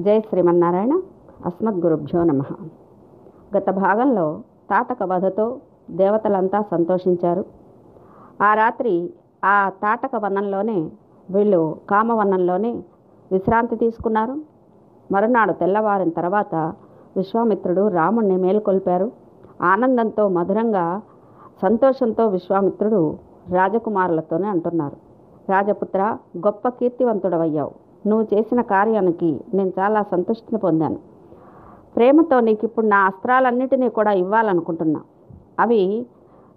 జై శ్రీమన్నారాయణ అస్మద్గురుభ్యో నమ. గత భాగంలో తాటక వధతో దేవతలంతా సంతోషించారు. ఆ రాత్రి ఆ తాటక వనంలోనే వీళ్ళు కామవనంలోనే విశ్రాంతి తీసుకున్నారు. మరునాడు తెల్లవారిన తర్వాత విశ్వామిత్రుడు రాముణ్ణి మేలుకొల్పారు. ఆనందంతో మధురంగా సంతోషంతో విశ్వామిత్రుడు రాజకుమారులతోనే అంటున్నారు. రాజపుత్ర గొప్ప కీర్తివంతుడవయ్యావు. నువ్వు చేసిన కార్యానికి నేను చాలా సంతృష్టిని పొందాను. ప్రేమతో నీకు ఇప్పుడు నా అస్త్రాలన్నిటినీ కూడా ఇవ్వాలనుకుంటున్నా. అవి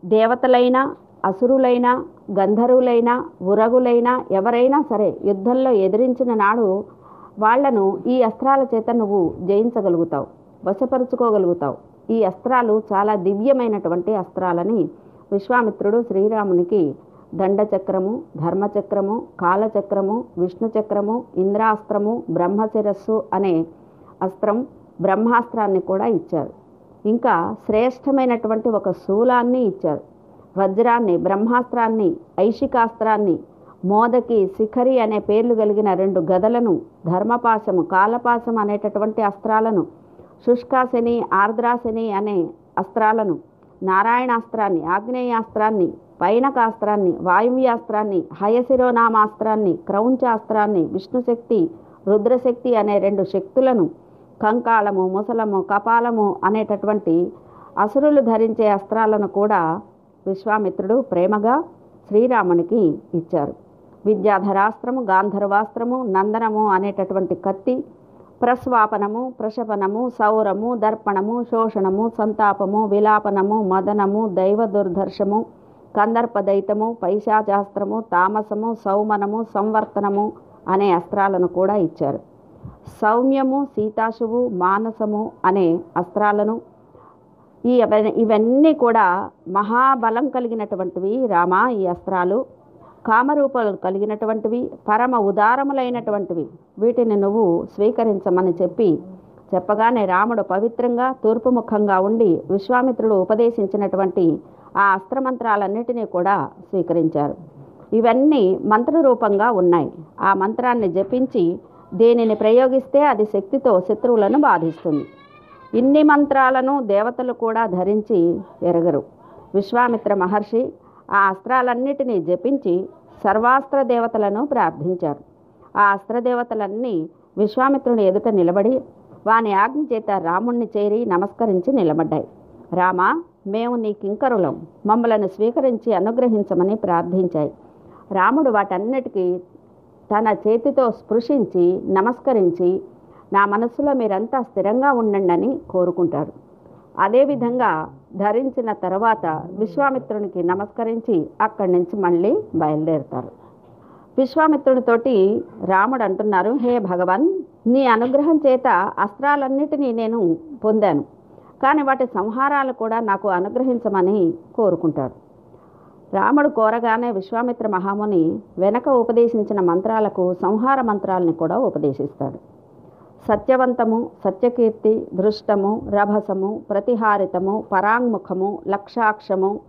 దేవతలైనా అసురులైనా గంధర్వులైనా ఉరగులైనా ఎవరైనా సరే యుద్ధంలో ఎదిరించిన నాడు వాళ్ళను ఈ అస్త్రాల చేత నువ్వు జయించగలుగుతావు వశపరుచుకోగలుగుతావు. ఈ అస్త్రాలు చాలా దివ్యమైనటువంటి అస్త్రాలని విశ్వామిత్రుడు శ్రీరామునికి దండచక్రము ధర్మచక్రము కాలచక్రము విష్ణుచక్రము ఇంద్రాస్త్రము బ్రహ్మశిరస్సు అనే అస్త్రం బ్రహ్మాస్త్రాన్ని కూడా ఇచ్చారు. ఇంకా శ్రేష్టమైనటువంటి ఒక శూలాన్ని ఇచ్చారు. వజ్రాన్ని బ్రహ్మాస్త్రాన్ని ఐషికాస్త్రాన్ని మోదకి శిఖరి అనే పేర్లు కలిగిన రెండు గదలను ధర్మపాశము కాలపాశం అనేటటువంటి అస్త్రాలను శుష్కాశని ఆర్ద్రాశని అనే అస్త్రాలను నారాయణాస్త్రాన్ని ఆగ్నేయాస్త్రాన్ని పైనకాస్త్రాన్ని వాయువ్యాస్త్రాన్ని హయశిరోనామాస్త్రాన్ని క్రౌంచాస్త్రాన్ని విష్ణుశక్తి రుద్రశక్తి అనే రెండు శక్తులను కంకాళము ముసలము కపాలము అనేటటువంటి అసురులు ధరించే అస్త్రాలను కూడా విశ్వామిత్రుడు ప్రేమగా శ్రీరామునికి ఇచ్చారు. విద్యాధరాస్త్రము గాంధర్వాస్త్రము నందనము అనేటటువంటి కత్తి ప్రస్వాపనము ప్రశపనము సౌరము దర్పణము శోషణము సంతాపము విలాపనము మదనము దైవ దుర్దర్శము కందర్పదైతము పైశాచాస్త్రము తామసము సౌమనము సంవర్తనము అనే అస్త్రాలను కూడా ఇచ్చారు. సౌమ్యము సీతాశువు మానసము అనే అస్త్రాలను ఈ ఇవన్నీ కూడా మహాబలం కలిగినటువంటివి రామ ఈ అస్త్రాలు. కామరూపాలు కలిగినటువంటివి పరమ ఉదారములైనటువంటివి. వీటిని నువ్వు స్వీకరించమని చెప్పి చెప్పగానే రాముడు పవిత్రంగా తూర్పుముఖంగా ఉండి విశ్వామిత్రుడు ఉపదేశించినటువంటి ఆ అస్త్రమంత్రాలన్నిటినీ కూడా స్వీకరించారు. ఇవన్నీ మంత్రరూపంగా ఉన్నాయి. ఆ మంత్రాన్ని జపించి దీనిని ప్రయోగిస్తే అది శక్తితో శత్రువులను బాధిస్తుంది. ఇన్ని మంత్రాలను దేవతలు కూడా ధరించి ఎరగరు. విశ్వామిత్ర మహర్షి ఆ అస్త్రాలన్నిటినీ జపించి సర్వాస్త్ర దేవతలను ప్రార్థించారు. ఆ అస్త్రదేవతలన్నీ విశ్వామిత్రుని ఎదుట నిలబడి వాని ఆజ్ఞ చేత రాముణ్ణి చేరి నమస్కరించి నిలబడ్డాయి. రామా మేము నీ కింకరులం మమ్మలను స్వీకరించి అనుగ్రహించమని ప్రార్థించాయి. రాముడు వాటన్నిటికీ తన చేతితో స్పృశించి నమస్కరించి నా మనస్సులో మీరంతా స్థిరంగా ఉండండి కోరుకుంటారు అదేవిధంగా ధరించిన తర్వాత విశ్వామిత్రునికి నమస్కరించి అక్కడి నుంచి మళ్ళీ బయలుదేరుతారు. విశ్వామిత్రునితోటి రాముడు అంటున్నారు హే భగవాన్ నీ అనుగ్రహం చేత అస్త్రాలన్నిటినీ నేను పొందాను. కానీ వాటి సంహారాలు కూడా నాకు అనుగ్రహించమని కోరుకుంటాడు రాముడు కోరగానే విశ్వామిత్ర మహాముని వెనక ఉపదేశించిన మంత్రాలకు సంహార మంత్రాలని కూడా ఉపదేశిస్తాడు. సత్యవంతము సత్యకీర్తి దృష్టము రభసము ప్రతిహారితము పరాంగ్ముఖము లక్షాక్షము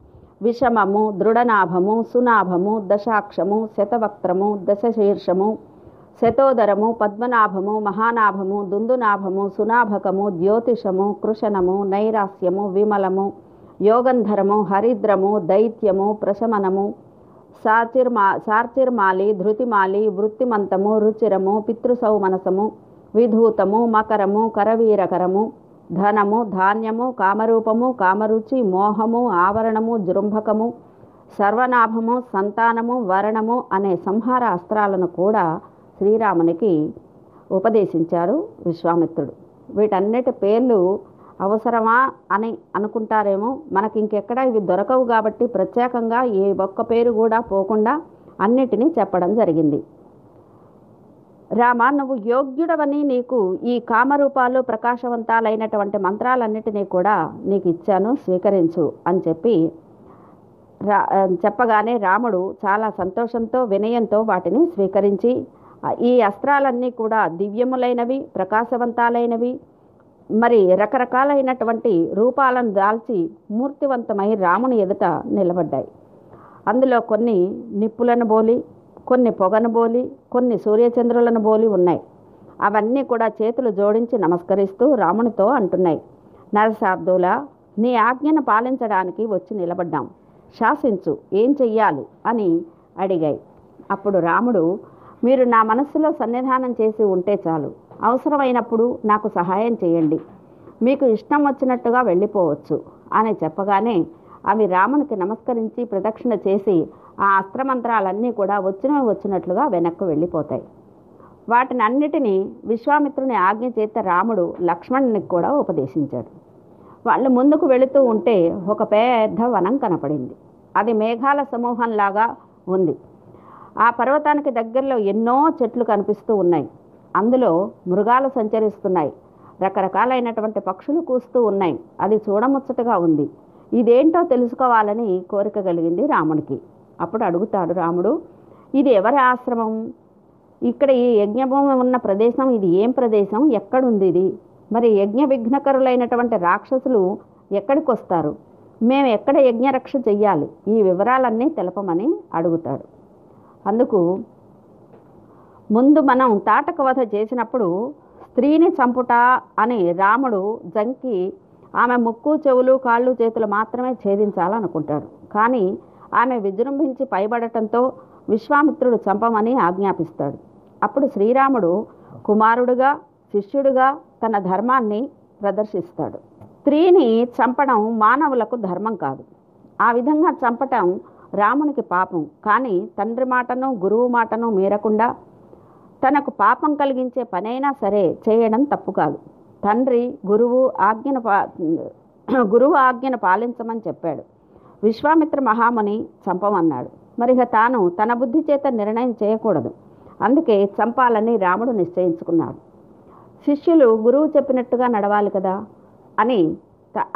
విషమము దృఢనాభము సునాభము దశాక్షము శతవక్త్రము దశశీర్షము శతోదరము పద్మనాభము మహానాభము దుందునాభము సునాభకము జ్యోతిషము కృషణము నైరాస్యము విమలము యోగంధరము హరిద్రము దైత్యము ప్రశమనము సాచిర్మా సార్చిర్మాలి ధృతిమాలి వృత్తిమంతము రుచిరము పితృసౌమనసము విధూతము మకరము కరవీరకరము ధనము ధాన్యము కామరూపము కామరుచి మోహము ఆవరణము జృంభకము సర్వనాభము సంతానము వరణము అనే సంహార అస్త్రాలను కూడా శ్రీరామునికి ఉపదేశించారు విశ్వామిత్రుడు. వీటన్నిటి పేర్లు అవసరమా అని అనుకుంటారేమో? మనకి ఇంకెక్కడ ఇవి దొరకవు కాబట్టి ప్రత్యేకంగా ఏ ఒక్క పేరు కూడా పోకుండా అన్నిటినీ చెప్పడం జరిగింది. రామ నువ్వు యోగ్యుడవని నీకు ఈ కామరూపాలు ప్రకాశవంతాలైనటువంటి మంత్రాలన్నిటినీ కూడా నీకు ఇచ్చాను స్వీకరించు అని చెప్పి రా చెప్పగానే రాముడు చాలా సంతోషంతో వినయంతో వాటిని స్వీకరించి ఈ అస్త్రాలన్నీ కూడా దివ్యములైనవి ప్రకాశవంతాలైనవి. మరి రకరకాలైనటువంటి రూపాలను దాల్చి మూర్తివంతమై రాముని ఎదుట నిలబడ్డాయి. అందులో కొన్ని నిప్పులను బోలి కొన్ని పొగను బోలి కొన్ని సూర్యచంద్రులను బోలి ఉన్నాయి. అవన్నీ కూడా చేతులు జోడించి నమస్కరిస్తూ రామునితో అంటున్నాయి. నరశాబ్దుల నీ ఆజ్ఞను పాలించడానికి వచ్చి నిలబడ్డాం. శాసించు ఏం చెయ్యాలి అని అడిగాయి. అప్పుడు రాముడు మీరు నా మనస్సులో సన్నిధానం చేసి ఉంటే చాలు. అవసరమైనప్పుడు నాకు సహాయం చేయండి. మీకు ఇష్టం వచ్చినట్టుగా వెళ్ళిపోవచ్చు అని చెప్పగానే అవి రామునికి నమస్కరించి ప్రదక్షిణ చేసి ఆ అస్త్రమంత్రాలన్నీ కూడా వచ్చినవి వచ్చినట్లుగా వెనక్కు వెళ్ళిపోతాయి. వాటిని అన్నిటినీ విశ్వామిత్రుని ఆజ్ఞ చేత రాముడు లక్ష్మణునికి కూడా ఉపదేశించాడు. వాళ్ళు ముందుకు వెళుతూ ఉంటే ఒక పెద్ద వనం కనపడింది. అది మేఘాల సమూహంలాగా ఉంది. ఆ పర్వతానికి దగ్గరలో ఎన్నో చెట్లు కనిపిస్తూ ఉన్నాయి. అందులో మృగాలు సంచరిస్తున్నాయి. రకరకాలైనటువంటి పక్షులు కూస్తూ ఉన్నాయి. అది చూడముచ్చటగా ఉంది. ఇదేంటో తెలుసుకోవాలని కోరిక కలిగింది రాముడికి. అప్పుడు అడుగుతాడు రాముడు ఇది ఎవరి ఆశ్రమం? ఇక్కడ ఈ యజ్ఞభూమి ఉన్న ప్రదేశం ఇది ఏం ప్రదేశం? ఎక్కడుంది ఇది? మరి యజ్ఞ విఘ్నకరులైనటువంటి రాక్షసులు ఎక్కడికి వస్తారు మేము ఎక్కడ యజ్ఞరక్ష చెయ్యాలి? ఈ వివరాలన్నీ తెలపమని అడుగుతాడు. అందుకు ముందు మనం తాటక వధ చేసినప్పుడు స్త్రీని చంపుట అని రాముడు జంకి ఆమె ముక్కు చెవులు కాళ్ళు చేతులు మాత్రమే ఛేదించాలనుకుంటాడు. కానీ ఆమె విజృంభించి పైబడటంతో విశ్వామిత్రుడు చంపమని ఆజ్ఞాపిస్తాడు. అప్పుడు శ్రీరాముడు కుమారుడుగా శిష్యుడుగా తన ధర్మాన్ని ప్రదర్శిస్తాడు. స్త్రీని చంపడం మానవులకు ధర్మం కాదు. ఆ విధంగా చంపటం రామునికి పాపం. కానీ తండ్రి మాటను గురువు మాటను మీరకుండా తనకు పాపం కలిగించే పనైనా సరే చేయడం తప్పు కాదు. తండ్రి గురువు ఆజ్ఞను పా గురువు ఆజ్ఞను పాలించమని చెప్పాడు. విశ్వామిత్ర మహాముని చంపమన్నాడు. మరిగ తాను తన బుద్ధి చేత నిర్ణయం చేయకూడదు. అందుకే చంపాలని రాముడు నిశ్చయించుకున్నాడు. శిష్యులు గురువు చెప్పినట్టుగా నడవాలి కదా అని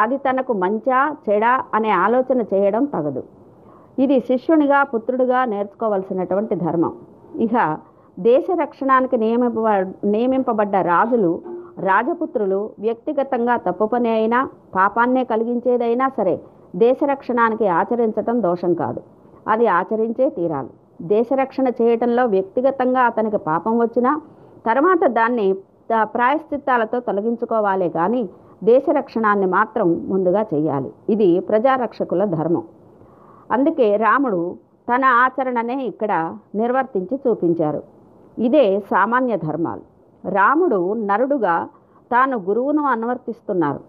అది తనకు మంచా చెడా అనే ఆలోచన చేయడం తగదు. ఇది శిష్యునిగా పుత్రుడిగా నేర్చుకోవలసినటువంటి ధర్మం. ఇక దేశ రక్షణానికి నియమింప నియమింపబడ్డ రాజులు రాజపుత్రులు వ్యక్తిగతంగా తప్పు పని అయినా పాపాన్నే కలిగించేదైనా సరే దేశ రక్షణానికి ఆచరించటం దోషం కాదు. అది ఆచరించే తీరాలి. దేశ రక్షణ చేయటంలో వ్యక్తిగతంగా అతనికి పాపం వచ్చినా తర్వాత దాన్ని ప్రాయశ్చిత్తాలతో తొలగించుకోవాలే కానీ దేశ రక్షణాన్ని మాత్రం ముందుగా చేయాలి ఇది ప్రజారక్షకుల ధర్మం. అందుకే రాముడు తన ఆచరణనే ఇక్కడ నిర్వర్తించి చూపించారు. ఇదే సామాన్య ధర్మాలు. రాముడు నరుడుగా తాను గురువును అనువర్తిస్తున్నారు.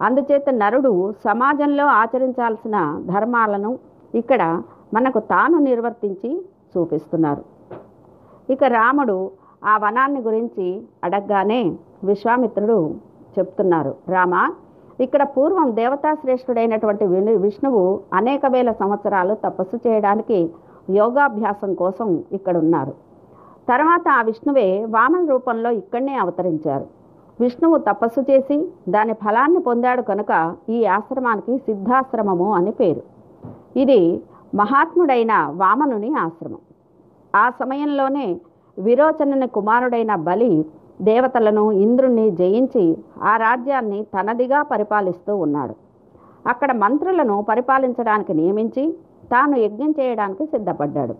అందుచేత నరుడు సమాజంలో ఆచరించాల్సిన ధర్మాలను ఇక్కడ మనకు తాను నిర్వర్తించి చూపిస్తున్నారు. ఇక రాముడు ఆ వనాన్ని గురించి అడగగానే విశ్వామిత్రుడు చెప్తున్నారు. రామ ఇక్కడ పూర్వం దేవతాశ్రేష్ఠుడైనటువంటి విను విష్ణువు అనేక వేల సంవత్సరాలు తపస్సు చేయడానికి యోగాభ్యాసం కోసం ఇక్కడ ఉన్నారు తర్వాత ఆ విష్ణువే వామన రూపంలో ఇక్కడనే అవతరించారు. విష్ణువు తపస్సు చేసి దాని ఫలాన్ని పొందాడు కనుక ఈ ఆశ్రమానికి సిద్ధాశ్రమము అని పేరు. ఇది మహాత్ముడైన వామనుని ఆశ్రమం. ఆ సమయంలోనే విరోచనుని కుమారుడైన బలి దేవతలను ఇంద్రుణ్ణి జయించి ఆ రాజ్యాన్ని తనదిగా పరిపాలిస్తూ ఉన్నాడు. అక్కడ మంత్రులను పరిపాలించడానికి నియమించి తాను యజ్ఞం చేయడానికి సిద్ధపడ్డాడు.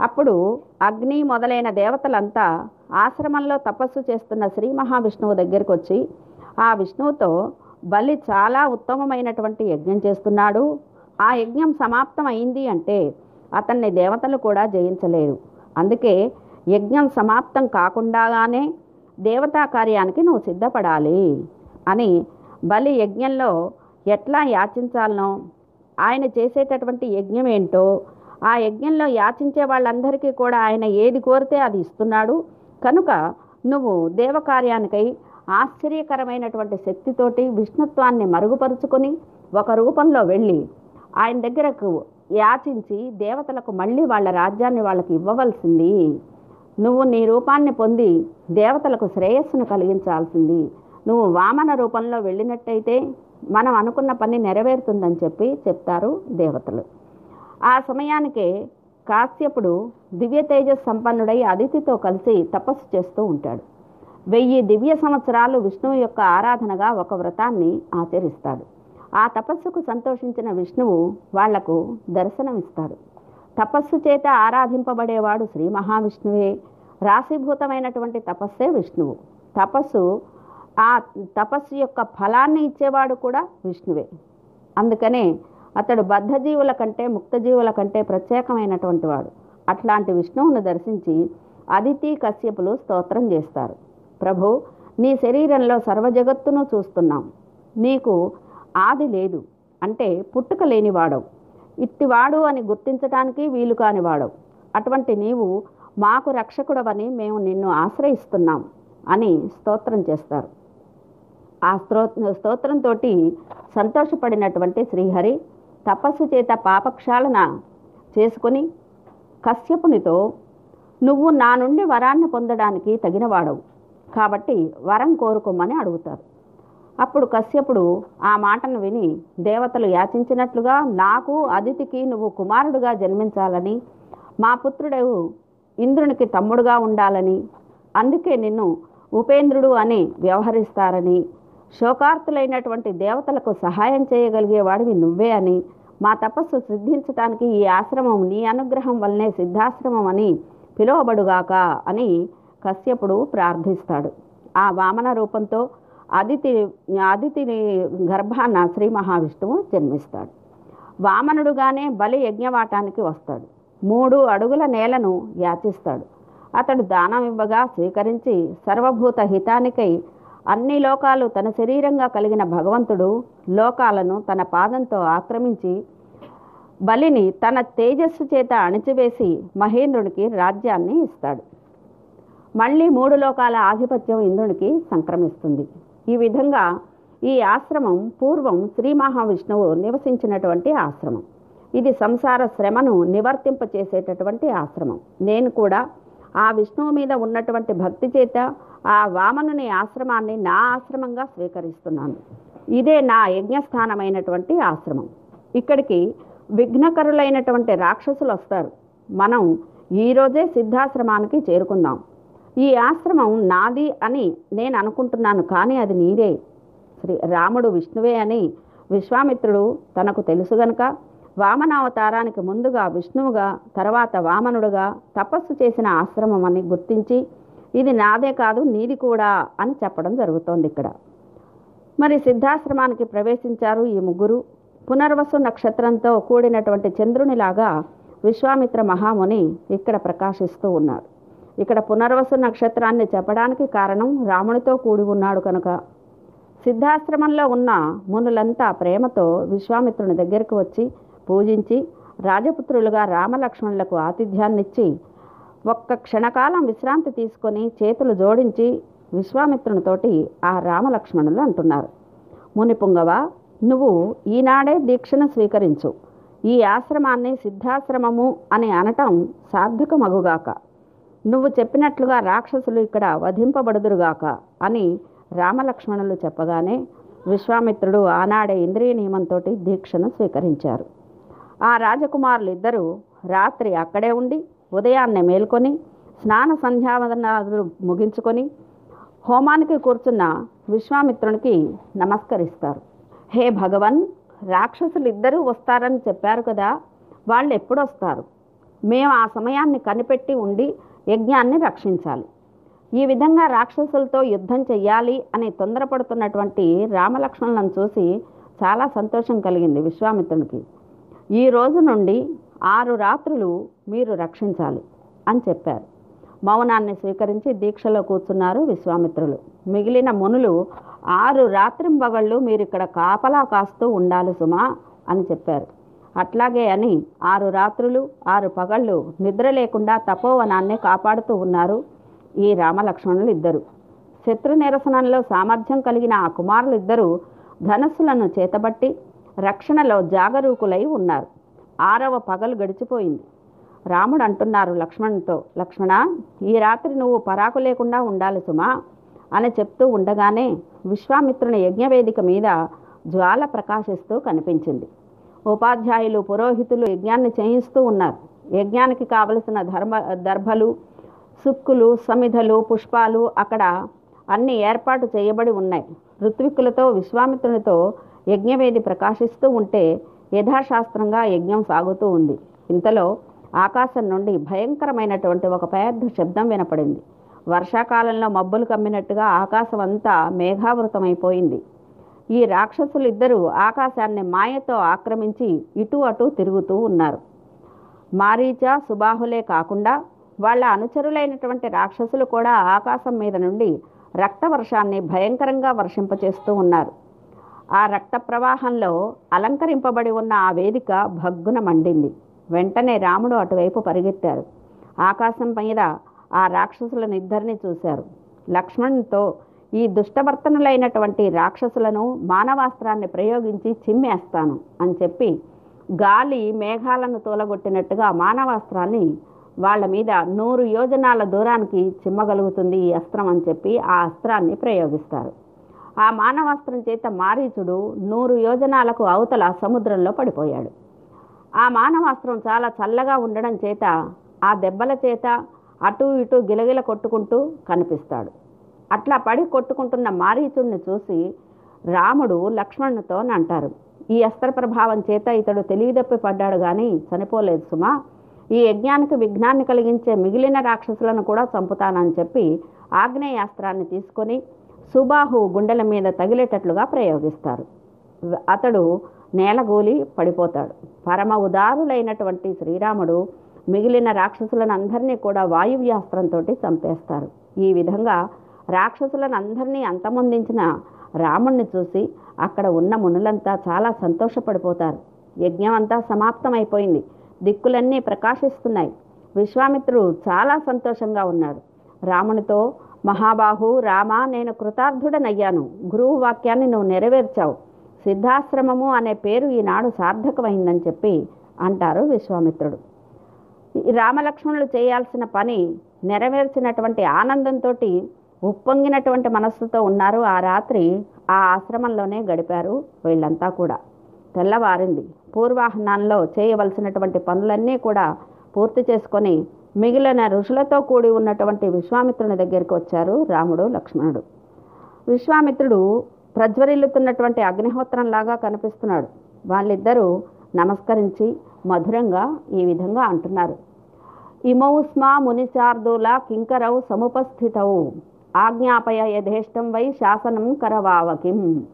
అప్పుడు అగ్ని మొదలైన దేవతలంతా ఆశ్రమంలో తపస్సు చేస్తున్న శ్రీ మహావిష్ణువు దగ్గరికి వచ్చి ఆ విష్ణువుతో బలి చాలా ఉత్తమమైనటువంటి యజ్ఞం చేస్తున్నాడు. ఆ యజ్ఞం సమాప్తం అయింది అంటే అతన్ని దేవతలు కూడా జయించలేరు. అందుకే యజ్ఞం సమాప్తం కాకుండాగానే దేవతా కార్యానికి నువ్వు సిద్ధపడాలి అని బలి యజ్ఞంలో ఎట్లా యాచించాలనో ఆయన చేసేటటువంటి యజ్ఞం ఏంటో ఆ యజ్ఞంలో యాచించే వాళ్ళందరికీ కూడా ఆయన ఏది కోరితే అది ఇస్తున్నాడు. కనుక నువ్వు దేవకార్యానికై ఆశ్చర్యకరమైనటువంటి శక్తితోటి విష్ణుత్వాన్ని మరుగుపరుచుకొని ఒక రూపంలో వెళ్ళి ఆయన దగ్గరకు యాచించి దేవతలకు మళ్ళీ వాళ్ళ రాజ్యాన్ని వాళ్ళకి ఇవ్వవలసింది. నువ్వు నీ రూపాన్ని పొంది దేవతలకు శ్రేయస్సును కలిగించాల్సింది. నువ్వు వామన రూపంలో వెళ్ళినట్టయితే మనం అనుకున్న పని నెరవేరుతుందని చెప్పి చెప్తారు దేవతలు. ఆ సమయానికే కాశ్యపుడు దివ్య తేజస్ సంపన్నుడై అదితితో కలిసి తపస్సు చేస్తూ ఉంటాడు. వెయ్యి దివ్య సంవత్సరాలు విష్ణువు యొక్క ఆరాధనగా ఒక వ్రతాన్ని ఆచరిస్తాడు. ఆ తపస్సుకు సంతోషించిన విష్ణువు వాళ్ళకు దర్శనమిస్తాడు. తపస్సు చేత ఆరాధింపబడేవాడు శ్రీ మహావిష్ణువే. రాశీభూతమైనటువంటి తపస్సే విష్ణువు. తపస్సు ఆ తపస్సు యొక్క ఫలాన్ని ఇచ్చేవాడు కూడా విష్ణువే. అందుకనే అతడు బద్ధజీవుల కంటే ముక్తజీవుల కంటే ప్రత్యేకమైనటువంటి వాడు. అట్లాంటి విష్ణువును దర్శించి అదితి కశ్యపులు స్తోత్రం చేస్తారు. ప్రభు నీ శరీరంలో సర్వజగత్తును చూస్తున్నాం. నీకు ఆది లేదు. అంటే పుట్టుక లేనివాడవు. ఇట్టివాడు అని గుర్తించటానికి వీలు కానివాడు అటువంటి నీవు మాకు రక్షకుడవని మేము నిన్ను ఆశ్రయిస్తున్నాం అని స్తోత్రం చేస్తారు. ఆ స్తో స్తోత్రంతో సంతోషపడినటువంటి శ్రీహరి తపస్సు చేత పాపక్షాళన చేసుకొని కశ్యపునితో నువ్వు నా నుండి వరాన్ని పొందడానికి తగినవాడవు. కాబట్టి వరం కోరుకోమని అడుగుతారు. అప్పుడు కశ్యపుడు ఆ మాటను విని దేవతలు యాచించినట్లుగా నాకు అదితికి నువ్వు కుమారుడుగా జన్మించాలని మా పుత్రుడు ఇంద్రునికి తమ్ముడుగా ఉండాలని అందుకే నిన్ను ఉపేంద్రుడు అని వ్యవహరిస్తారని శోకార్తులైనటువంటి దేవతలకు సహాయం చేయగలిగేవాడివి నువ్వే అని మా తపస్సు సిద్ధించటానికి ఈ ఆశ్రమం నీ అనుగ్రహం వల్లనే సిద్ధాశ్రమం అని పిలువబడుగాక అని కశ్యపుడు ప్రార్థిస్తాడు. ఆ వామన రూపంతో అదితి అదితిని గర్భాన శ్రీ మహావిష్ణువు జన్మిస్తాడు. వామనుడుగానే బలి యజ్ఞవాటానికి వస్తాడు. మూడు అడుగుల నేలను యాచిస్తాడు. అతడు దానం ఇవ్వగా స్వీకరించి సర్వభూత హితానికై అన్ని లోకాలు తన శరీరంగా కలిగిన భగవంతుడు లోకాలను తన పాదంతో ఆక్రమించి బలిని తన తేజస్సు చేత అణిచివేసి మహేంద్రుడికి రాజ్యాన్ని ఇస్తాడు. మళ్ళీ మూడు లోకాల ఆధిపత్యం ఇంద్రునికి సంక్రమిస్తుంది. ఈ విధంగా ఈ ఆశ్రమం పూర్వం శ్రీ మహావిష్ణువు నివసించినటువంటి ఆశ్రమం. ఇది సంసార శ్రమను నివర్తింపచేసేటటువంటి ఆశ్రమం. నేను కూడా ఆ విష్ణువు మీద ఉన్నటువంటి భక్తి చేత ఆ వామనుని ఆశ్రమాన్ని నా ఆశ్రమంగా స్వీకరిస్తున్నాను. ఇదే నా యజ్ఞస్థానమైనటువంటి ఆశ్రమం. ఇక్కడికి విఘ్నకరులైనటువంటి రాక్షసులు వస్తారు మనం ఈరోజే సిద్ధాశ్రమానికి చేరుకుందాం. ఈ ఆశ్రమం నాది అని నేను అనుకుంటున్నాను కానీ అది నీదే. శ్రీ రాముడు విష్ణువే అని విశ్వామిత్రుడు తనకు తెలుసు గనుక వామనావతారానికి ముందుగా విష్ణువుగా తర్వాత వామనుడుగా తపస్సు చేసిన ఆశ్రమం అని గుర్తించి ఇది నాదే కాదు నీది కూడా అని చెప్పడం జరుగుతోంది ఇక్కడ. మరి సిద్ధాశ్రమానికి ప్రవేశించారు ఈ ముగ్గురు. పునర్వసు నక్షత్రంతో కూడినటువంటి చంద్రునిలాగా విశ్వామిత్ర మహాముని ఇక్కడ ప్రకాశిస్తూ ఉన్నారు. ఇక్కడ పునర్వసు నక్షత్రాన్ని చెప్పడానికి కారణం రామునితో కూడి ఉన్నాడు కనుక. సిద్ధాశ్రమంలో ఉన్న మునులంతా ప్రేమతో విశ్వామిత్రుని దగ్గరికి వచ్చి పూజించి రాజపుత్రులుగా రామలక్ష్మణులకు ఆతిథ్యాన్నిచ్చి ఒక్క క్షణకాలం విశ్రాంతి తీసుకొని చేతులు జోడించి విశ్వామిత్రునితోటి ఆ రామలక్ష్మణులు అంటున్నారు. ముని పుంగవ నువ్వు ఈనాడే దీక్షను స్వీకరించు. ఈ ఆశ్రమాన్ని సిద్ధాశ్రమము అని అనటం సార్థకమగుగాక. నువ్వు చెప్పినట్లుగా రాక్షసులు ఇక్కడ వధింపబడుదురుగాక అని రామలక్ష్మణులు చెప్పగానే విశ్వామిత్రుడు ఆనాడే ఇంద్రియ నియమంతో దీక్షను స్వీకరించారు. ఆ రాజకుమారులిద్దరూ రాత్రి అక్కడే ఉండి ఉదయాన్నే మేల్కొని స్నాన సంధ్యావందనాలు ముగించుకొని హోమానికి కూర్చున్న విశ్వామిత్రునికి నమస్కరిస్తారు. హే భగవన్ రాక్షసులు ఇద్దరూ వస్తారని చెప్పారు కదా వాళ్ళు ఎప్పుడొస్తారు మేము ఆ సమయాన్ని కనిపెట్టి ఉండి యజ్ఞాన్ని రక్షించాలి. ఈ విధంగా రాక్షసులతో యుద్ధం చెయ్యాలి అని తొందరపడుతున్నటువంటి రామలక్ష్మణులను చూసి చాలా సంతోషం కలిగింది విశ్వామిత్రునికి. ఈ రోజు నుండి ఆరు రాత్రులు మీరు రక్షించాలి అని చెప్పారు. మౌనాన్ని స్వీకరించి దీక్షలో కూర్చున్నారు విశ్వామిత్రులు. మిగిలిన మునులు ఆరు రాత్రింబగళ్ళు మీరు ఇక్కడ కాపలా కాస్తూ ఉండాలి సుమా అని చెప్పారు. అట్లాగే అని ఆరు రాత్రులు ఆరు పగళ్ళు నిద్ర లేకుండా తపోవనాన్ని కాపాడుతూ ఉన్నారు ఈ రామలక్ష్మణులు ఇద్దరు శత్రు నిరసనంలో సామర్థ్యం కలిగిన ఆ కుమారులు ఇద్దరు ధనస్సులను చేతబట్టి రక్షణలో జాగరూకులై ఉన్నారు. ఆరవ పగలు గడిచిపోయింది. రాముడు అంటున్నారు లక్ష్మణుతో లక్ష్మణ ఈ రాత్రి నువ్వు పరాకు లేకుండా ఉండాలి సుమా అని చెప్తూ ఉండగానే విశ్వామిత్రుని యజ్ఞవేదిక మీద జ్వాల ప్రకాశిస్తూ కనిపించింది. ఉపాధ్యాయులు పురోహితులు యజ్ఞాన్ని చేయిస్తూ ఉన్నారు. యజ్ఞానికి కావలసిన ధర్మ దర్భలు సుక్కులు సమిధలు పుష్పాలు అక్కడ అన్ని ఏర్పాటు చేయబడి ఉన్నాయి. ఋత్విక్కులతో విశ్వామిత్రునితో యజ్ఞవేది ప్రకాశిస్తూ ఉంటే యథాశాస్త్రంగా యజ్ఞం సాగుతూ ఉంది. ఇంతలో ఆకాశం నుండి భయంకరమైనటువంటి ఒక పెద్ద శబ్దం వినపడింది. వర్షాకాలంలో మబ్బులు కమ్మినట్టుగా ఆకాశం అంతా మేఘావృతమైపోయింది. ఈ రాక్షసులిద్దరూ ఆకాశాన్ని మాయతో ఆక్రమించి ఇటు అటు తిరుగుతూ ఉన్నారు. మారీచ సుబాహులే కాకుండా వాళ్ళ అనుచరులైనటువంటి రాక్షసులు కూడా ఆకాశం మీద నుండి రక్తవర్షాన్ని భయంకరంగా వర్షింపచేస్తూ ఉన్నారు. ఆ రక్త ప్రవాహంలో అలంకరింపబడి ఉన్న ఆ వేదిక భగ్గున మండింది. వెంటనే రాముడు అటువైపు పరిగెత్తారు. ఆకాశం మీద ఆ రాక్షసుల నిద్దరిని చూశారు. లక్ష్మణ్తో ఈ దుష్టవర్తనులైనటువంటి రాక్షసులను మానవాస్త్రాన్ని ప్రయోగించి చిమ్మేస్తాను అని చెప్పి గాలి మేఘాలను తూలగొట్టినట్టుగా మానవాస్త్రాన్ని వాళ్ళ మీద నూరు యోజనాల దూరానికి చిమ్మగలుగుతుంది ఈ అస్త్రం అని చెప్పి ఆ అస్త్రాన్ని ప్రయోగిస్తారు. ఆ మానవాస్త్రం చేత మారీచుడు నూరు యోజనాలకు అవతల సముద్రంలో పడిపోయాడు. ఆ మానవాస్త్రం చాలా చల్లగా ఉండడం చేత ఆ దెబ్బల చేత అటు ఇటు గిలగిల కొట్టుకుంటూ కనిపిస్తాడు. అట్లా పడి కొట్టుకుంటున్న మారీచుడిని చూసి రాముడు లక్ష్మణునితో అంటారు ఈ అస్త్ర ప్రభావం చేత ఇతడు తెలివిదప్పి పడ్డాడు కానీ చనిపోలేదు సుమా. ఈ యజ్ఞానికి విఘ్నాన్ని కలిగించే మిగిలిన రాక్షసులను కూడా చంపుతానని చెప్పి ఆగ్నేయాస్త్రాన్ని తీసుకొని సుబాహు గుండెల మీద తగిలేటట్లుగా ప్రయోగిస్తారు. అతడు నేలగూలి పడిపోతాడు. పరమ ఉదారులైనటువంటి శ్రీరాముడు మిగిలిన రాక్షసులను అందరినీ కూడా వాయువ్యాస్త్రంతో చంపేస్తారు. ఈ విధంగా రాక్షసులను అందరినీ అంతమొందించిన రాముణ్ణి చూసి అక్కడ ఉన్న మునులంతా చాలా సంతోషపడిపోతారు. యజ్ఞం అంతా సమాప్తమైపోయింది. దిక్కులన్నీ ప్రకాశిస్తున్నాయి. విశ్వామిత్రుడు చాలా సంతోషంగా ఉన్నాడు. రామునితో మహాబాహు రామ నేను కృతార్థుడనయ్యాను. గురువు వాక్యాన్ని నువ్వు నెరవేర్చావు. సిద్ధాశ్రమము అనే పేరు ఈనాడు సార్థకమైందని చెప్పి అంటారు విశ్వామిత్రుడు. రామలక్ష్మణులు చేయాల్సిన పని నెరవేర్చినటువంటి ఆనందంతో ఉప్పొంగినటువంటి మనస్సుతో ఉన్నారు. ఆ రాత్రి ఆ ఆశ్రమంలోనే గడిపారు వీళ్ళంతా కూడా. తెల్లవారింది. పూర్వాహ్నాల్లో చేయవలసినటువంటి పనులన్నీ కూడా పూర్తి చేసుకొని మిగిలిన ఋషులతో కూడి ఉన్నటువంటి విశ్వామిత్రుని దగ్గరికి వచ్చారు రాముడు లక్ష్మణుడు. విశ్వామిత్రుడు ప్రజ్వరిల్లుతున్నటువంటి అగ్నిహోత్రంలాగా కనిపిస్తున్నాడు. వాళ్ళిద్దరూ నమస్కరించి మధురంగా ఈ విధంగా అంటున్నారు. ఇమౌస్మా మునిశార్దుల మునిశార్దూల సముపస్థితవు ఆజ్ఞాపయ యథేష్టం వై శాసనం కరవావకిం.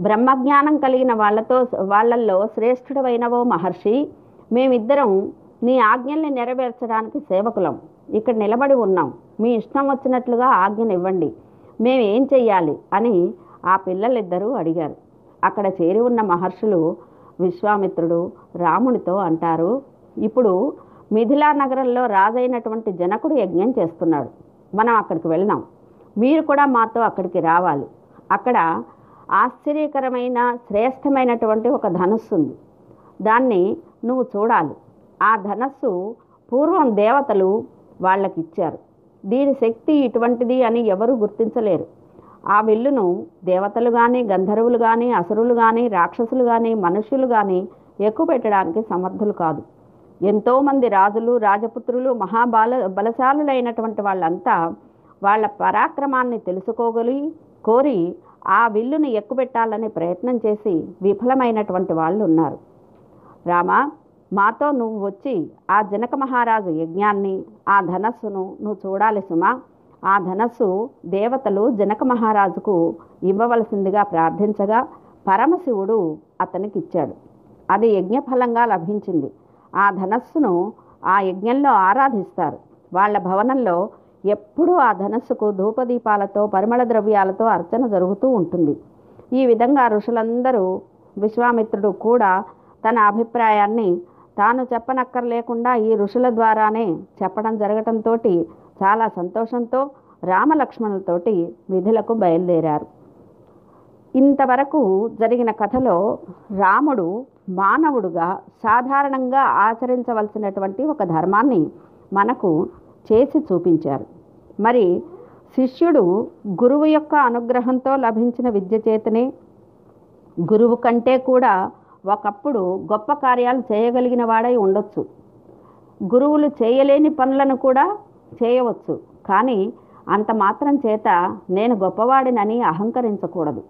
బ్రహ్మజ్ఞానం కలిగిన వాళ్ళతో వాళ్ళల్లో శ్రేష్ఠుడవైనవో మహర్షి మేమిద్దరం నీ ఆజ్ఞల్ని నెరవేర్చడానికి సేవకులం. ఇక్కడ నిలబడి ఉన్నాం. మీ ఇష్టం వచ్చినట్లుగా ఆజ్ఞనివ్వండి. మేము ఏం చెయ్యాలి? అని ఆ పిల్లలిద్దరూ అడిగారు. అక్కడ చేరి ఉన్న మహర్షులు విశ్వామిత్రుడు రామునితో అంటారు ఇప్పుడు మిథిలా నగరంలో రాజైనటువంటి జనకుడు యజ్ఞం చేస్తున్నాడు. మనం అక్కడికి వెళ్దాం మీరు కూడా మాతో అక్కడికి రావాలి. అక్కడ ఆశ్చర్యకరమైన శ్రేష్టమైనటువంటి ఒక ధనస్సు ఉంది. దాన్ని నువ్వు చూడాలి. ఆ ధనస్సు పూర్వం దేవతలు వాళ్ళకి ఇచ్చారు దీని శక్తి ఇటువంటిది అని ఎవరు గుర్తించలేరు. ఆ విల్లును దేవతలు కానీ గంధర్వులు కానీ అసురులు కానీ రాక్షసులు కానీ మనుషులు కానీ ఎక్కువ పెట్టడానికి సమర్థులు కాదు. ఎంతోమంది రాజులు రాజపుత్రులు మహాబాల బలశాలులైనటువంటి వాళ్ళంతా వాళ్ళ పరాక్రమాన్ని తెలుసుకోగలిగి కోరి ఆ విల్లుని ఎక్కుపెట్టాలనే ప్రయత్నం చేసి విఫలమైనటువంటి వాళ్ళు ఉన్నారు. రామా మాతో నువ్వు వచ్చి ఆ జనక మహారాజు యజ్ఞాన్ని ఆ ధనస్సును నువ్వు చూడాలి సుమా. ఆ ధనస్సు దేవతలు జనక మహారాజుకు ఇవ్వవలసిందిగా ప్రార్థించగా పరమశివుడు అతనికి ఇచ్చాడు అది యజ్ఞఫలంగా లభించింది. ఆ ధనస్సును ఆ యజ్ఞంలో ఆరాధిస్తారు. వాళ్ళ భవనంలో ఎప్పుడూ ఆ ధనస్సుకు ధూపదీపాలతో పరిమళ ద్రవ్యాలతో అర్చన జరుగుతూ ఉంటుంది. ఈ విధంగా ఋషులందరూ విశ్వామిత్రుడు కూడా తన అభిప్రాయాన్ని తాను చెప్పనక్కర్లేకుండా ఈ ఋషుల ద్వారానే చెప్పడం జరగటంతో చాలా సంతోషంతో రామలక్ష్మణులతోటి విధులకు బయలుదేరారు. ఇంతవరకు జరిగిన కథలో రాముడు మానవుడుగా సాధారణంగా ఆచరించవలసినటువంటి ఒక ధర్మాన్ని మనకు చేసి చూపించారు. మరి శిష్యుడు గురువు యొక్క అనుగ్రహంతో లభించిన విద్య చేతనే గురువు కంటే కూడా ఒకప్పుడు గొప్ప కార్యాలు చేయగలిగిన వాడై ఉండొచ్చు. గురువులు చేయలేని పనులను కూడా చేయవచ్చు. కానీ అంత మాత్రం చేత నేను గొప్పవాడినని అహంకరించకూడదు.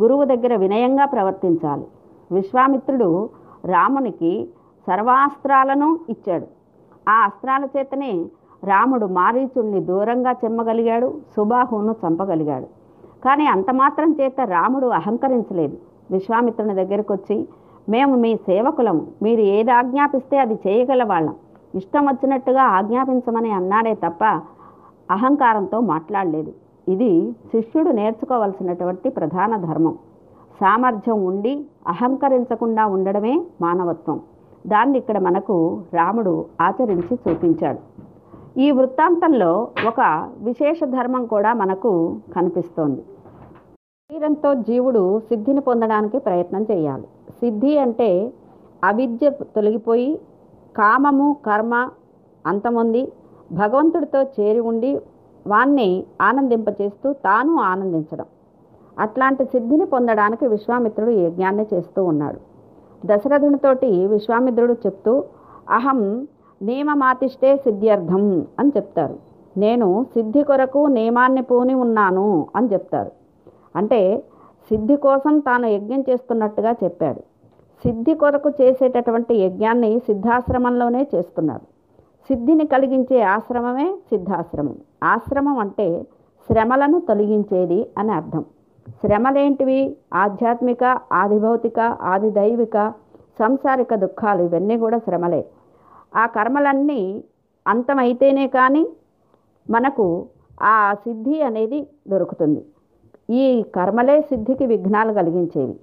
గురువు దగ్గర వినయంగా ప్రవర్తించాలి. విశ్వామిత్రుడు రామునికి సర్వాస్త్రాలను ఇచ్చాడు. ఆ అస్త్రాల చేతనే రాముడు మారీచుణ్ణి దూరంగా చెమ్మగలిగాడు సుబాహును చంపగలిగాడు. కానీ అంత మాత్రం చేత రాముడు అహంకరించలేదు. విశ్వామిత్రుని దగ్గరకు వచ్చి మేము మీ సేవకులము మీరు ఏది ఆజ్ఞాపిస్తే అది చేయగల వాళ్ళం. ఇష్టం వచ్చినట్టుగా ఆజ్ఞాపించమని అన్నాడే తప్ప అహంకారంతో మాట్లాడలేదు. ఇది శిష్యుడు నేర్చుకోవలసినటువంటి ప్రధాన ధర్మం. సామర్థ్యం ఉండి అహంకరించకుండా ఉండడమే మానవత్వం. దాన్ని ఇక్కడ మనకు రాముడు ఆచరించి చూపించాడు. ఈ వృత్తాంతంలో ఒక విశేష ధర్మం కూడా మనకు కనిపిస్తోంది. శరీరంతో జీవుడు సిద్ధిని పొందడానికి ప్రయత్నం చేయాలి. సిద్ధి అంటే అవిద్య తొలగిపోయి కామము కర్మ అంతమొంది భగవంతుడితో చేరి ఉండి వాణ్ణి ఆనందింపచేస్తూ తాను ఆనందించడం. అట్లాంటి సిద్ధిని పొందడానికి విశ్వామిత్రుడు యజ్ఞాన్ని చేస్తూ ఉన్నాడు? దశరథునితోటి విశ్వామిత్రుడు చెప్తూ అహం నియమమాతిష్టే సిద్ధ్యర్థం అని చెప్తారు. నేను సిద్ధి కొరకు నియమాన్ని పూని ఉన్నాను అని చెప్తారు. అంటే సిద్ధి కోసం తాను యజ్ఞం చేస్తున్నట్టుగా చెప్పాడు. సిద్ధి కొరకు చేసేటటువంటి యజ్ఞాన్ని సిద్ధాశ్రమంలోనే చేస్తున్నారు. సిద్ధిని కలిగించే ఆశ్రమమే సిద్ధాశ్రమం. ఆశ్రమం అంటే శ్రమలను తొలగించేది అని అర్థం. శ్రమలేంటివి? ఆధ్యాత్మిక ఆదిభౌతిక ఆది దైవిక సంసారిక దుఃఖాలు ఇవన్నీ కూడా శ్రమలే. ఆ కర్మలన్నీ అంతమైతేనే కానీ మనకు ఆ సిద్ధి అనేది దొరుకుతుంది. ఈ కర్మలే సిద్ధికి విఘ్నాలు కలిగించేవి.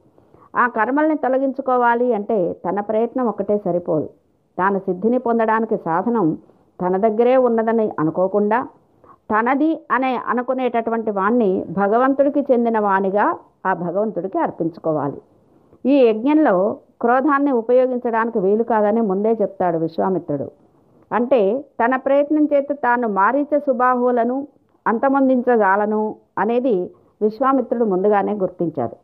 ఆ కర్మల్ని తొలగించుకోవాలి అంటే తన ప్రయత్నం ఒకటే సరిపోదు. తాను సిద్ధిని పొందడానికి సాధనం తన దగ్గరే ఉన్నదని అనుకోకుండా తనది అనే అనుకునేటటువంటి వాణ్ణి భగవంతుడికి చెందిన వాణిగా ఆ భగవంతుడికి అర్పించుకోవాలి. ఈ యజ్ఞంలో క్రోధాన్ని ఉపయోగించడానికి వీలు కాదని ముందే చెప్తాడు విశ్వామిత్రుడు. అంటే తన ప్రయత్నం చేత తాను మారీచ సుబాహువులను అంతమొందించగలను అనేది విశ్వామిత్రుడు ముందుగానే గుర్తించాడు.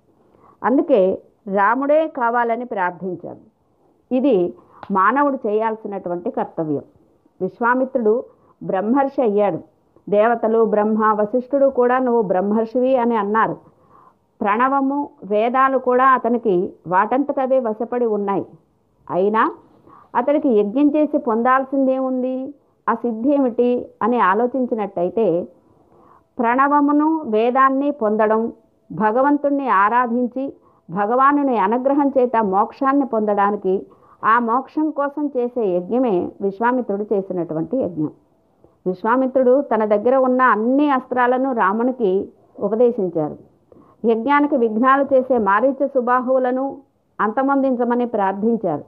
అందుకే రాముడే కావాలని ప్రార్థించాడు. ఇది మానవుడు చేయాల్సినటువంటి కర్తవ్యం. విశ్వామిత్రుడు బ్రహ్మర్షి అయ్యాడు. దేవతలు బ్రహ్మ వశిష్ఠుడు కూడా నువ్వు బ్రహ్మర్షివి అని అన్నారు. ప్రణవము వేదాలు కూడా అతనికి వాటంతటవే వశపడి ఉన్నాయి. అయినా అతనికి యజ్ఞం చేసి పొందాల్సిందేముంది? ఆ సిద్ధి ఏమిటి అని ఆలోచించినట్టయితే ప్రణవమును వేదాన్ని పొందడం భగవంతుణ్ణి ఆరాధించి భగవానుని అనుగ్రహం చేత మోక్షాన్ని పొందడానికి ఆ మోక్షం కోసం చేసే యజ్ఞమే విశ్వామిత్రుడు చేసినటువంటి యజ్ఞం. విశ్వామిత్రుడు తన దగ్గర ఉన్న అన్ని అస్త్రాలను రామునికి ఉపదేశించారు. యజ్ఞానికి విఘ్నాలు చేసే మారీచ సుబాహువులను అంతమొందించమని ప్రార్థించారు.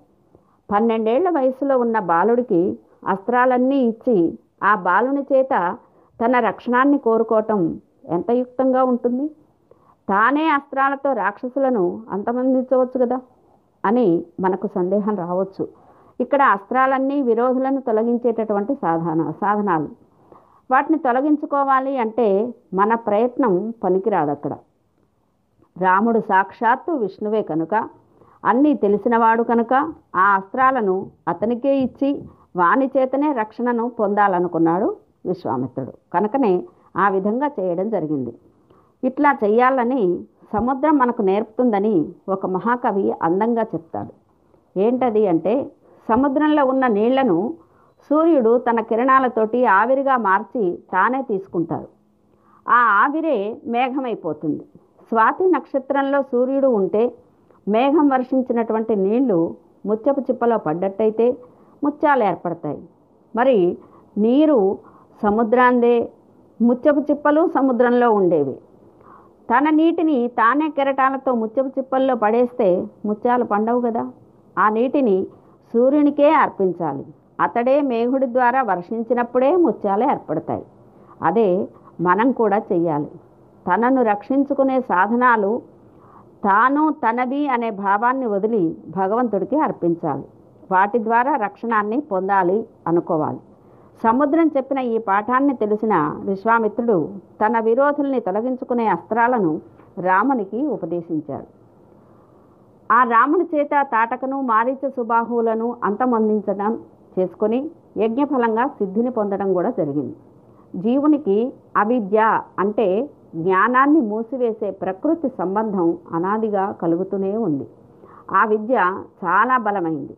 పన్నెండేళ్ళ వయసులో ఉన్న బాలుడికి అస్త్రాలన్నీ ఇచ్చి ఆ బాలుని చేత తన రక్షణాన్ని కోరుకోవటం ఎంత యుక్తంగా ఉంటుంది? తానే అస్త్రాలతో రాక్షసులను అంతమందించవచ్చు కదా? అని మనకు సందేహం రావచ్చు. ఇక్కడ అస్త్రాలన్నీ విరోధులను తొలగించేటటువంటి సాధన సాధనాలు. వాటిని తొలగించుకోవాలి అంటే మన ప్రయత్నం పనికిరాదు అక్కడ రాముడు సాక్షాత్తు విష్ణువే కనుక అన్నీ తెలిసినవాడు కనుక ఆ అస్త్రాలను అతనికే ఇచ్చి వాణి చేతనే రక్షణను పొందాలనుకున్నాడు విశ్వామిత్రుడు. కనుకనే ఆ విధంగా చేయడం జరిగింది. ఇట్లా చెయ్యాలని సముద్రం మనకు నేర్పుతుందని ఒక మహాకవి అందంగా చెప్తాడు. ఏంటది అంటే సముద్రంలో ఉన్న నీళ్ళను సూర్యుడు తన కిరణాలతోటి ఆవిరిగా మార్చి తానే తీసుకుంటారు ఆ ఆవిరే మేఘమైపోతుంది. స్వాతి నక్షత్రంలో సూర్యుడు ఉంటే మేఘం వర్షించినటువంటి నీళ్ళు ముత్యపు చిప్పలో పడ్డట్టయితే ముత్యాలు ఏర్పడతాయి. మరి నీరు సముద్రాందే ముత్యపు చిప్పలు సముద్రంలో ఉండేవి. తన నీటిని తానే కెరటాలతో ముత్యపు చిప్పల్లో పడేస్తే ముత్యాలు పండవు కదా. ఆ నీటిని సూర్యునికే అర్పించాలి. అతడే మేఘుడి ద్వారా వర్షించినప్పుడే ముత్యాలు ఏర్పడతాయి. అదే మనం కూడా చెయ్యాలి. తనను రక్షించుకునే సాధనాలు తాను తనవి అనే భావాన్ని వదిలి భగవంతుడికి అర్పించాలి. వాటి ద్వారా రక్షణాన్ని పొందాలి అనుకోవాలి. సముద్రం చెప్పిన ఈ పాఠాన్ని తెలిసిన విశ్వామిత్రుడు తన విరోధుల్ని తొలగించుకునే అస్త్రాలను రామునికి ఉపదేశించాడు. ఆ రాముని చేత తాటకను మారీచ సుబాహువులను అంతమొందించడం చేసుకొని యజ్ఞఫలంగా సిద్ధిని పొందడం కూడా జరిగింది. జీవునికి అవిద్య అంటే జ్ఞానాన్ని మూసివేసే ప్రకృతి సంబంధం అనాదిగా కలుగుతూనే ఉంది. ఆ విద్య చాలా బలమైంది.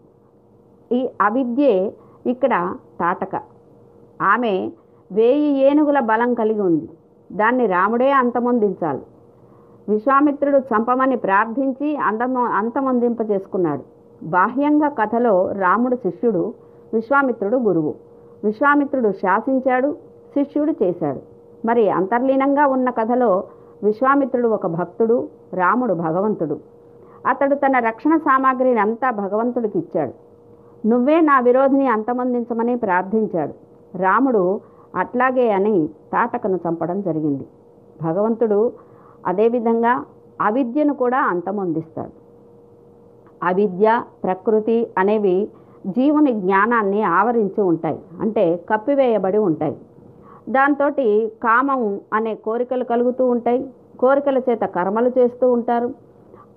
ఈ అవిద్యే ఇక్కడ తాటక. ఆమె వేయి ఏనుగుల బలం కలిగి ఉంది. దాన్ని రాముడే అంతమొందించాలి. విశ్వామిత్రుడు చంపమని ప్రార్థించి అంతమొ అంతమొందింప చేసుకున్నాడు బాహ్యంగా కథలో రాముడు శిష్యుడు విశ్వామిత్రుడు గురువు. విశ్వామిత్రుడు శాసించాడు శిష్యుడు చేశాడు. మరి అంతర్లీనంగా ఉన్న కథలో విశ్వామిత్రుడు ఒక భక్తుడు రాముడు భగవంతుడు. అతడు తన రక్షణ సామాగ్రిని అంతా భగవంతుడికి ఇచ్చాడు. నువ్వే నా విరోధిని అంతమొందించమని ప్రార్థించాడు. రాముడు అట్లాగే అని తాటకను చంపడం జరిగింది. భగవంతుడు అదేవిధంగా అవిద్యను కూడా అంతమొందిస్తాడు. అవిద్య ప్రకృతి అనేవి జీవుని జ్ఞానాన్ని ఆవరించి ఉంటాయి. అంటే కప్పివేయబడి ఉంటాయి. దాంతో కామం అనే కోరికలు కలుగుతూ ఉంటాయి. కోరికల చేత కర్మలు చేస్తూ ఉంటారు.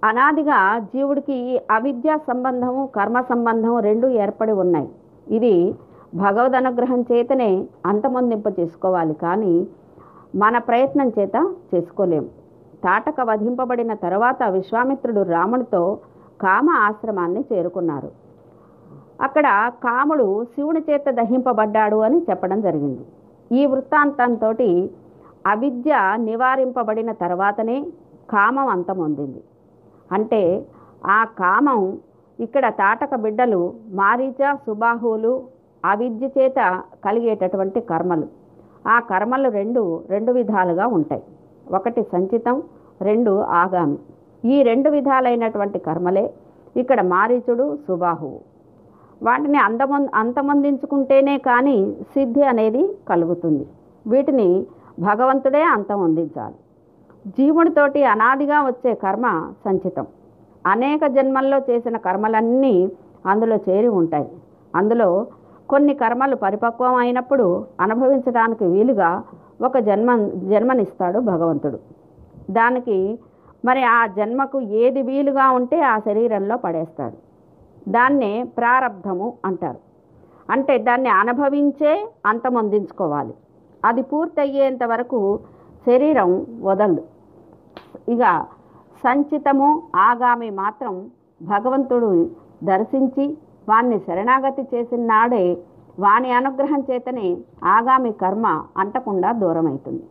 అనాదిగా జీవుడికి ఈ అవిద్య సంబంధము కర్మ సంబంధం రెండు ఏర్పడి ఉన్నాయి. ఇది భగవద్ అనుగ్రహం చేతనే అంతమొందింప చేసుకోవాలి కానీ మన ప్రయత్నం చేత చేసుకోలేము. తాటక వధింపబడిన తర్వాత విశ్వామిత్రుడు రామునితో కామ ఆశ్రమాన్ని చేరుకున్నారు. అక్కడ కాముడు శివుని చేత దహింపబడ్డాడు అని చెప్పడం జరిగింది. ఈ వృత్తాంతంతో అవిద్య నివారింపబడిన తర్వాతనే కామం అంతమొందింది అంటే ఆ కామం ఇక్కడ తాటక బిడ్డలు మారీచ సుబాహువులు అవిద్య చేత కలిగేటటువంటి కర్మలు. ఆ కర్మలు రెండు రెండు విధాలుగా ఉంటాయి. ఒకటి సంచితం రెండు ఆగామి. ఈ రెండు విధాలైనటువంటి కర్మలే ఇక్కడ మారీచుడు సుబాహువు. వాటిని అందమొ అంతమొందించుకుంటేనే కానీ సిద్ధి అనేది కలుగుతుంది. వీటిని భగవంతుడే అంతమొందించాలి. జీవుడితోటి అనాదిగా వచ్చే కర్మ సంచితం. అనేక జన్మల్లో చేసిన కర్మలన్నీ అందులో చేరి ఉంటాయి. అందులో కొన్ని కర్మలు పరిపక్వం అయినప్పుడు అనుభవించడానికి వీలుగా ఒక జన్మ జన్మనిస్తాడు భగవంతుడు. దానికి మరి ఆ జన్మకు ఏది వీలుగా ఉంటే ఆ శరీరంలో పడేస్తాడు. దాన్నే ప్రారబ్ధము అంటారు. అంటే దాన్ని అనుభవించే అంతమొందించుకోవాలి అది పూర్తయ్యేంత వరకు శరీరం వదలదు. ఇక సంచితము ఆగామి మాత్రం భగవంతుడు దర్శించి వాణ్ణి శరణాగతి చేసిన నాడే వాని అనుగ్రహం చేతనే ఆగామి కర్మ అంటకుండా దూరమవుతుంది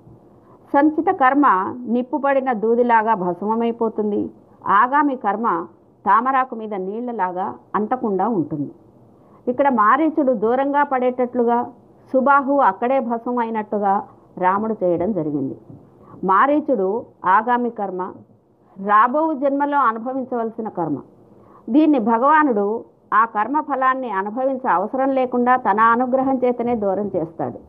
సంచిత కర్మ నిప్పుపడిన దూదిలాగా భస్మమైపోతుంది. ఆగామి కర్మ తామరాకు మీద నీళ్ళలాగా అంటకుండా ఉంటుంది. ఇక్కడ మారీచుడు దూరంగా పడేటట్లుగా సుబాహు అక్కడే భస్మం అయినట్టుగా రాముడు చేయడం జరిగింది. మారీచుడు ఆగామి కర్మ రాబో జన్మలో అనుభవించవలసిన కర్మ. దీన్ని భగవానుడు ఆ కర్మ ఫలాన్ని అనుభవించే అవసరం లేకుండా తన అనుగ్రహం చేతనే దూరం చేస్తాడు.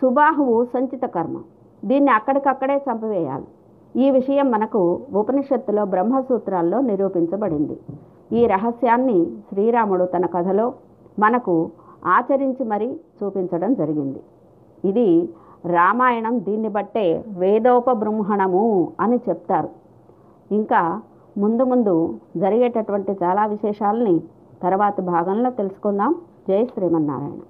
సుబాహువు సంచిత కర్మ. దీన్ని అక్కడికక్కడే చంపివేయాలి. ఈ విషయం మనకు ఉపనిషత్తులో బ్రహ్మసూత్రాల్లో నిరూపించబడింది. ఈ రహస్యాన్ని శ్రీరాముడు తన కథలో మనకు ఆచరించి మరీ చూపించడం జరిగింది. ఇది రామాయణం దీన్ని బట్టే వేదోపబృంహణము అని చెప్తారు. ఇంకా ముందు ముందు జరిగేటటువంటి చాలా విశేషాలని తర్వాత భాగంలో తెలుసుకుందాం. జై శ్రీమన్నారాయణ.